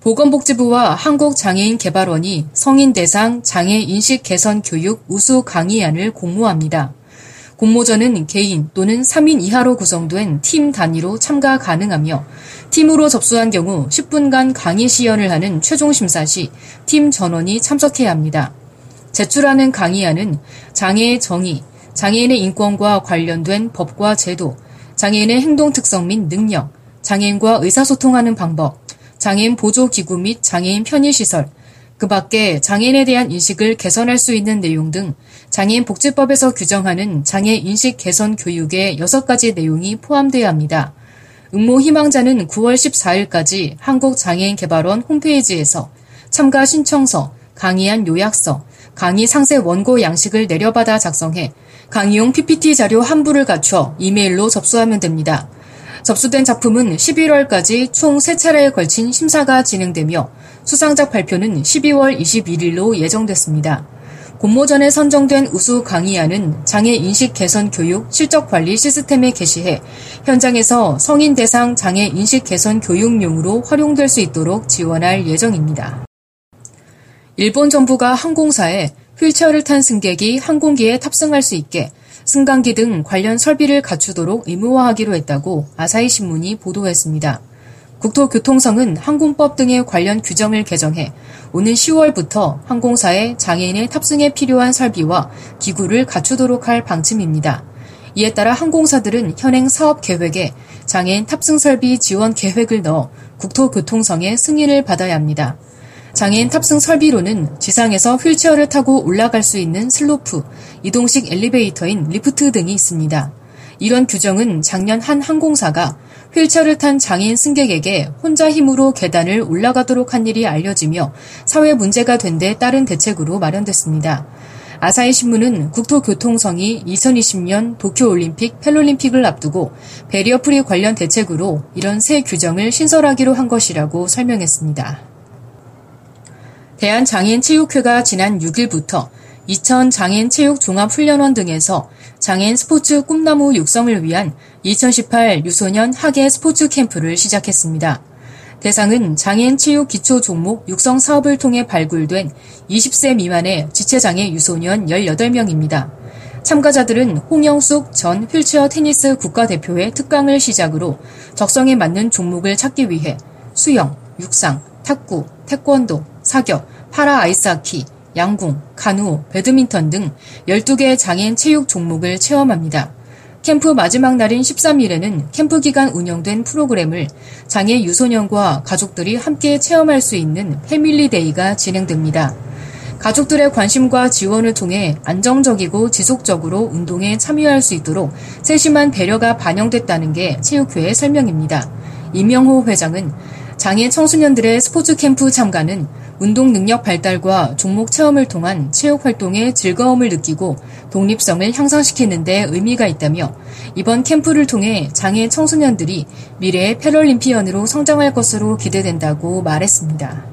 보건복지부와 한국장애인개발원이 성인 대상 장애 인식 개선 교육 우수 강의안을 공모합니다. 공모전은 개인 또는 3인 이하로 구성된 팀 단위로 참가 가능하며 팀으로 접수한 경우 10분간 강의 시연을 하는 최종 심사 시 팀 전원이 참석해야 합니다. 제출하는 강의안은 장애의 정의, 장애인의 인권과 관련된 법과 제도, 장애인의 행동 특성 및 능력, 장애인과 의사소통하는 방법, 장애인 보조기구 및 장애인 편의시설, 그 밖에 장애인에 대한 인식을 개선할 수 있는 내용 등 장애인 복지법에서 규정하는 장애 인식 개선 교육의 6가지 내용이 포함되어야 합니다. 응모 희망자는 9월 14일까지 한국장애인개발원 홈페이지에서 참가 신청서, 강의안 요약서, 강의 상세 원고 양식을 내려받아 작성해 강의용 PPT 자료 한 부를 갖춰 이메일로 접수하면 됩니다. 접수된 작품은 11월까지 총 3차례에 걸친 심사가 진행되며 수상작 발표는 12월 21일로 예정됐습니다. 공모전에 선정된 우수 강의안은 장애 인식 개선 교육 실적 관리 시스템에 게시해 현장에서 성인 대상 장애 인식 개선 교육용으로 활용될 수 있도록 지원할 예정입니다. 일본 정부가 항공사에 휠체어를 탄 승객이 항공기에 탑승할 수 있게 승강기 등 관련 설비를 갖추도록 의무화하기로 했다고 아사히 신문이 보도했습니다. 국토교통성은 항공법 등의 관련 규정을 개정해 오는 10월부터 항공사에 장애인의 탑승에 필요한 설비와 기구를 갖추도록 할 방침입니다. 이에 따라 항공사들은 현행 사업 계획에 장애인 탑승 설비 지원 계획을 넣어 국토교통성의 승인을 받아야 합니다. 장애인 탑승 설비로는 지상에서 휠체어를 타고 올라갈 수 있는 슬로프, 이동식 엘리베이터인 리프트 등이 있습니다. 이런 규정은 작년 한 항공사가 휠체어를 탄 장애인 승객에게 혼자 힘으로 계단을 올라가도록 한 일이 알려지며 사회 문제가 된 데 따른 대책으로 마련됐습니다. 아사히 신문은 국토교통성이 2020년 도쿄올림픽, 패럴림픽을 앞두고 barrier free 관련 대책으로 이런 새 규정을 신설하기로 한 것이라고 설명했습니다. 대한장애인체육회가 지난 6일부터 이천 장애인체육종합훈련원 등에서 장애인 스포츠 꿈나무 육성을 위한 2018 유소년 학예 스포츠 캠프를 시작했습니다. 대상은 장애인 체육 기초 종목 육성 사업을 통해 발굴된 20세 미만의 지체장애 유소년 18명입니다. 참가자들은 홍영숙 전 휠체어 테니스 국가대표의 특강을 시작으로 적성에 맞는 종목을 찾기 위해 수영, 육상, 탁구, 태권도, 사격, para 아이스하키, 양궁, 카누, 배드민턴 등 12개의 장애인 체육 종목을 체험합니다. 캠프 마지막 날인 13일에는 캠프 기간 운영된 프로그램을 장애 유소년과 가족들이 함께 체험할 수 있는 family day가 진행됩니다. 가족들의 관심과 지원을 통해 안정적이고 지속적으로 운동에 참여할 수 있도록 세심한 배려가 반영됐다는 게 체육회의 설명입니다. 이명호 회장은 장애 청소년들의 스포츠 캠프 참가는 운동 능력 발달과 종목 체험을 통한 체육 활동의 즐거움을 느끼고 독립성을 향상시키는 데 의미가 있다며 이번 캠프를 통해 장애 청소년들이 미래의 패럴림피언으로 성장할 것으로 기대된다고 말했습니다.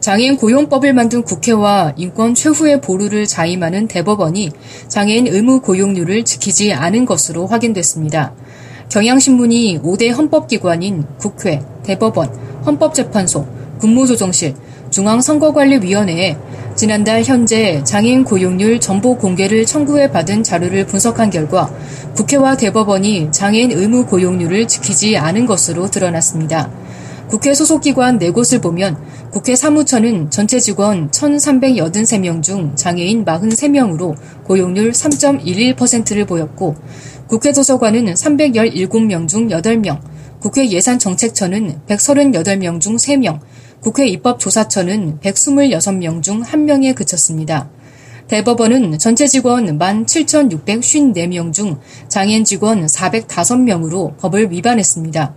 장애인 고용법을 만든 국회와 인권 최후의 보루를 자임하는 대법원이 장애인 의무 고용률을 지키지 않은 것으로 확인됐습니다. 경향신문이 5대 헌법기관인 국회, 대법원, 헌법재판소, 국무조정실, 중앙선거관리위원회에 지난달 현재 장애인 고용률 정보 공개를 청구해 받은 자료를 분석한 결과 국회와 대법원이 장애인 의무 고용률을 지키지 않은 것으로 드러났습니다. 국회 소속기관 4곳을 보면 국회 사무처는 전체 직원 1,383명 중 장애인 43명으로 고용률 3.11%를 보였고 국회 도서관은 317명 중 8명, 국회 예산정책처는 138명 중 3명, 국회 입법조사처는 126명 중 1명에 그쳤습니다. 대법원은 전체 직원 17,654명 중 장애인 직원 405명으로 법을 위반했습니다.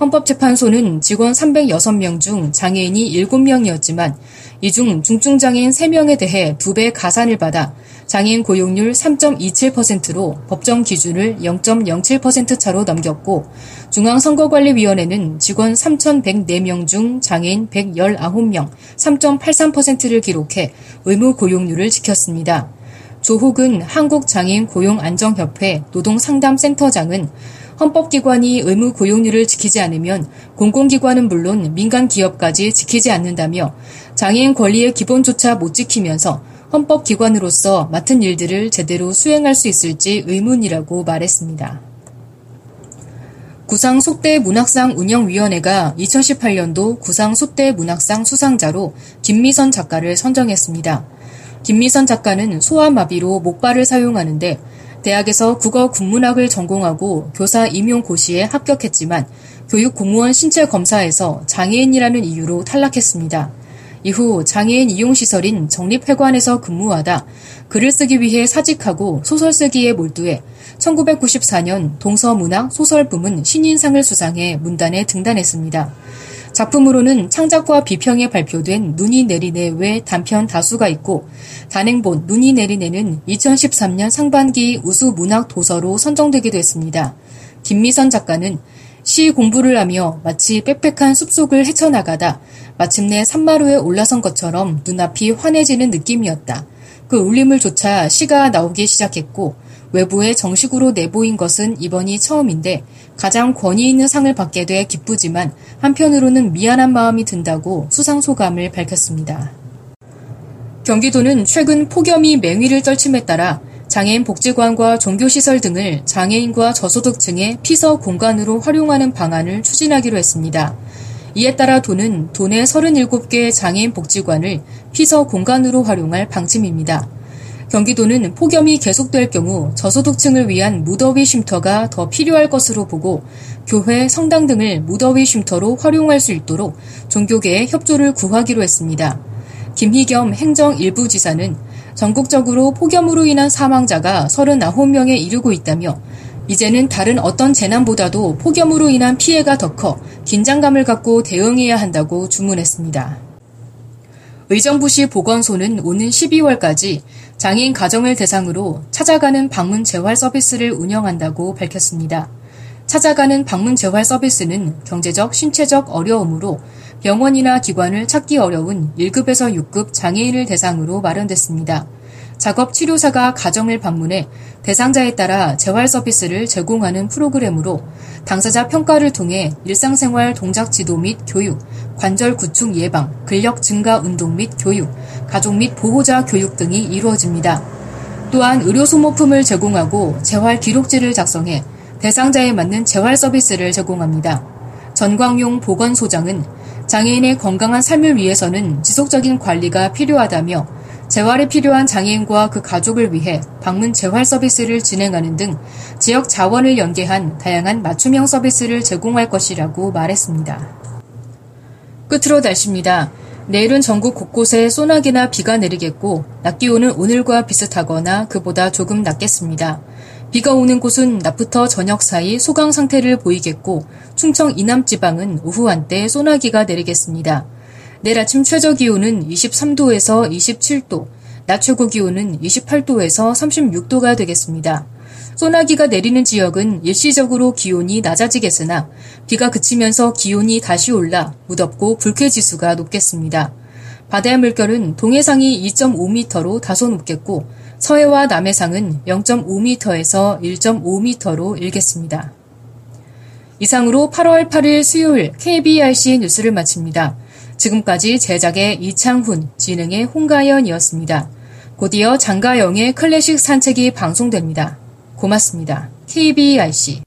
헌법재판소는 직원 306명 중 장애인이 7명이었지만 이 중 중증장애인 3명에 대해 2배 가산을 받아 장애인 고용률 3.27%로 법정 기준을 0.07% 차로 넘겼고 중앙선거관리위원회는 직원 3,104명 중 장애인 119명 3.83%를 기록해 의무 고용률을 지켰습니다. 조호근 한국장애인 고용안정협회 노동상담센터장은 헌법기관이 의무 고용률을 지키지 않으면 공공기관은 물론 민간 기업까지 지키지 않는다며 장애인 권리의 기본조차 못 지키면서 헌법기관으로서 맡은 일들을 제대로 수행할 수 있을지 의문이라고 말했습니다. 구상 속대 문학상 운영위원회가 2018년도 구상 속대 문학상 수상자로 김미선 작가를 선정했습니다. 김미선 작가는 소아마비로 목발을 사용하는데 대학에서 국어 국문학을 전공하고 교사 임용 고시에 합격했지만 교육 공무원 신체 검사에서 장애인이라는 이유로 탈락했습니다. 이후 장애인 이용시설인 정립회관에서 근무하다 글을 쓰기 위해 사직하고 소설 쓰기에 몰두해 1994년 동서문학 소설 부문 신인상을 수상해 문단에 등단했습니다. 작품으로는 창작과 비평에 발표된 눈이 내리네 외 단편 다수가 있고 단행본 눈이 내리네는 2013년 상반기 우수 문학 도서로 선정되기도 했습니다. 김미선 작가는 시 공부를 하며 마치 빽빽한 숲속을 헤쳐나가다 마침내 산마루에 올라선 것처럼 눈앞이 환해지는 느낌이었다. 그 울림을 조차 시가 나오기 시작했고 외부에 정식으로 내보인 것은 이번이 처음인데 가장 권위 있는 상을 받게 돼 기쁘지만 한편으로는 미안한 마음이 든다고 수상 소감을 밝혔습니다. 경기도는 최근 폭염이 맹위를 떨침에 따라 장애인 복지관과 종교시설 등을 장애인과 저소득층의 피서 공간으로 활용하는 방안을 추진하기로 했습니다. 이에 따라 도는 도내 37개 장애인 복지관을 피서 공간으로 활용할 방침입니다. 경기도는 폭염이 계속될 경우 저소득층을 위한 무더위 쉼터가 더 필요할 것으로 보고 교회, 성당 등을 무더위 쉼터로 활용할 수 있도록 종교계의 협조를 구하기로 했습니다. 김희겸 행정 일부 지사는 전국적으로 폭염으로 인한 사망자가 39명에 이르고 있다며 이제는 다른 어떤 재난보다도 폭염으로 인한 피해가 더 커 긴장감을 갖고 대응해야 한다고 주문했습니다. 의정부시 보건소는 오는 12월까지 장애인 가정을 대상으로 찾아가는 방문 재활 서비스를 운영한다고 밝혔습니다. 찾아가는 방문 재활 서비스는 경제적, 신체적 어려움으로 병원이나 기관을 찾기 어려운 1급에서 6급 장애인을 대상으로 마련됐습니다. 작업 치료사가 가정을 방문해 대상자에 따라 재활 서비스를 제공하는 프로그램으로 당사자 평가를 통해 일상생활 동작 지도 및 교육, 관절 구축 예방, 근력 증가 운동 및 교육, 가족 및 보호자 교육 등이 이루어집니다. 또한 의료 소모품을 제공하고 재활 기록지를 작성해 대상자에 맞는 재활 서비스를 제공합니다. 전광용 보건소장은 장애인의 건강한 삶을 위해서는 지속적인 관리가 필요하다며 재활에 필요한 장애인과 그 가족을 위해 방문 재활 서비스를 진행하는 등 지역 자원을 연계한 다양한 맞춤형 서비스를 제공할 것이라고 말했습니다. 끝으로 날씨입니다. 내일은 전국 곳곳에 소나기나 비가 내리겠고 낮 기온은 오늘과 비슷하거나 그보다 조금 낮겠습니다. 비가 오는 곳은 낮부터 저녁 사이 소강 상태를 보이겠고 충청 이남 지방은 오후 한때 소나기가 내리겠습니다. 내일 아침 최저 기온은 23도에서 27도, 낮 최고 기온은 28도에서 36도가 되겠습니다. 소나기가 내리는 지역은 일시적으로 기온이 낮아지겠으나 비가 그치면서 기온이 다시 올라 무덥고 불쾌지수가 높겠습니다. 바다의 물결은 동해상이 2.5m로 다소 높겠고 서해와 남해상은 0.5m에서 1.5m로 일겠습니다. 이상으로 8월 8일 수요일 KBRC 뉴스를 마칩니다. 지금까지 제작의 이창훈, 진행의 홍가연이었습니다. 곧이어 장가영의 클래식 산책이 방송됩니다. 고맙습니다. KBRC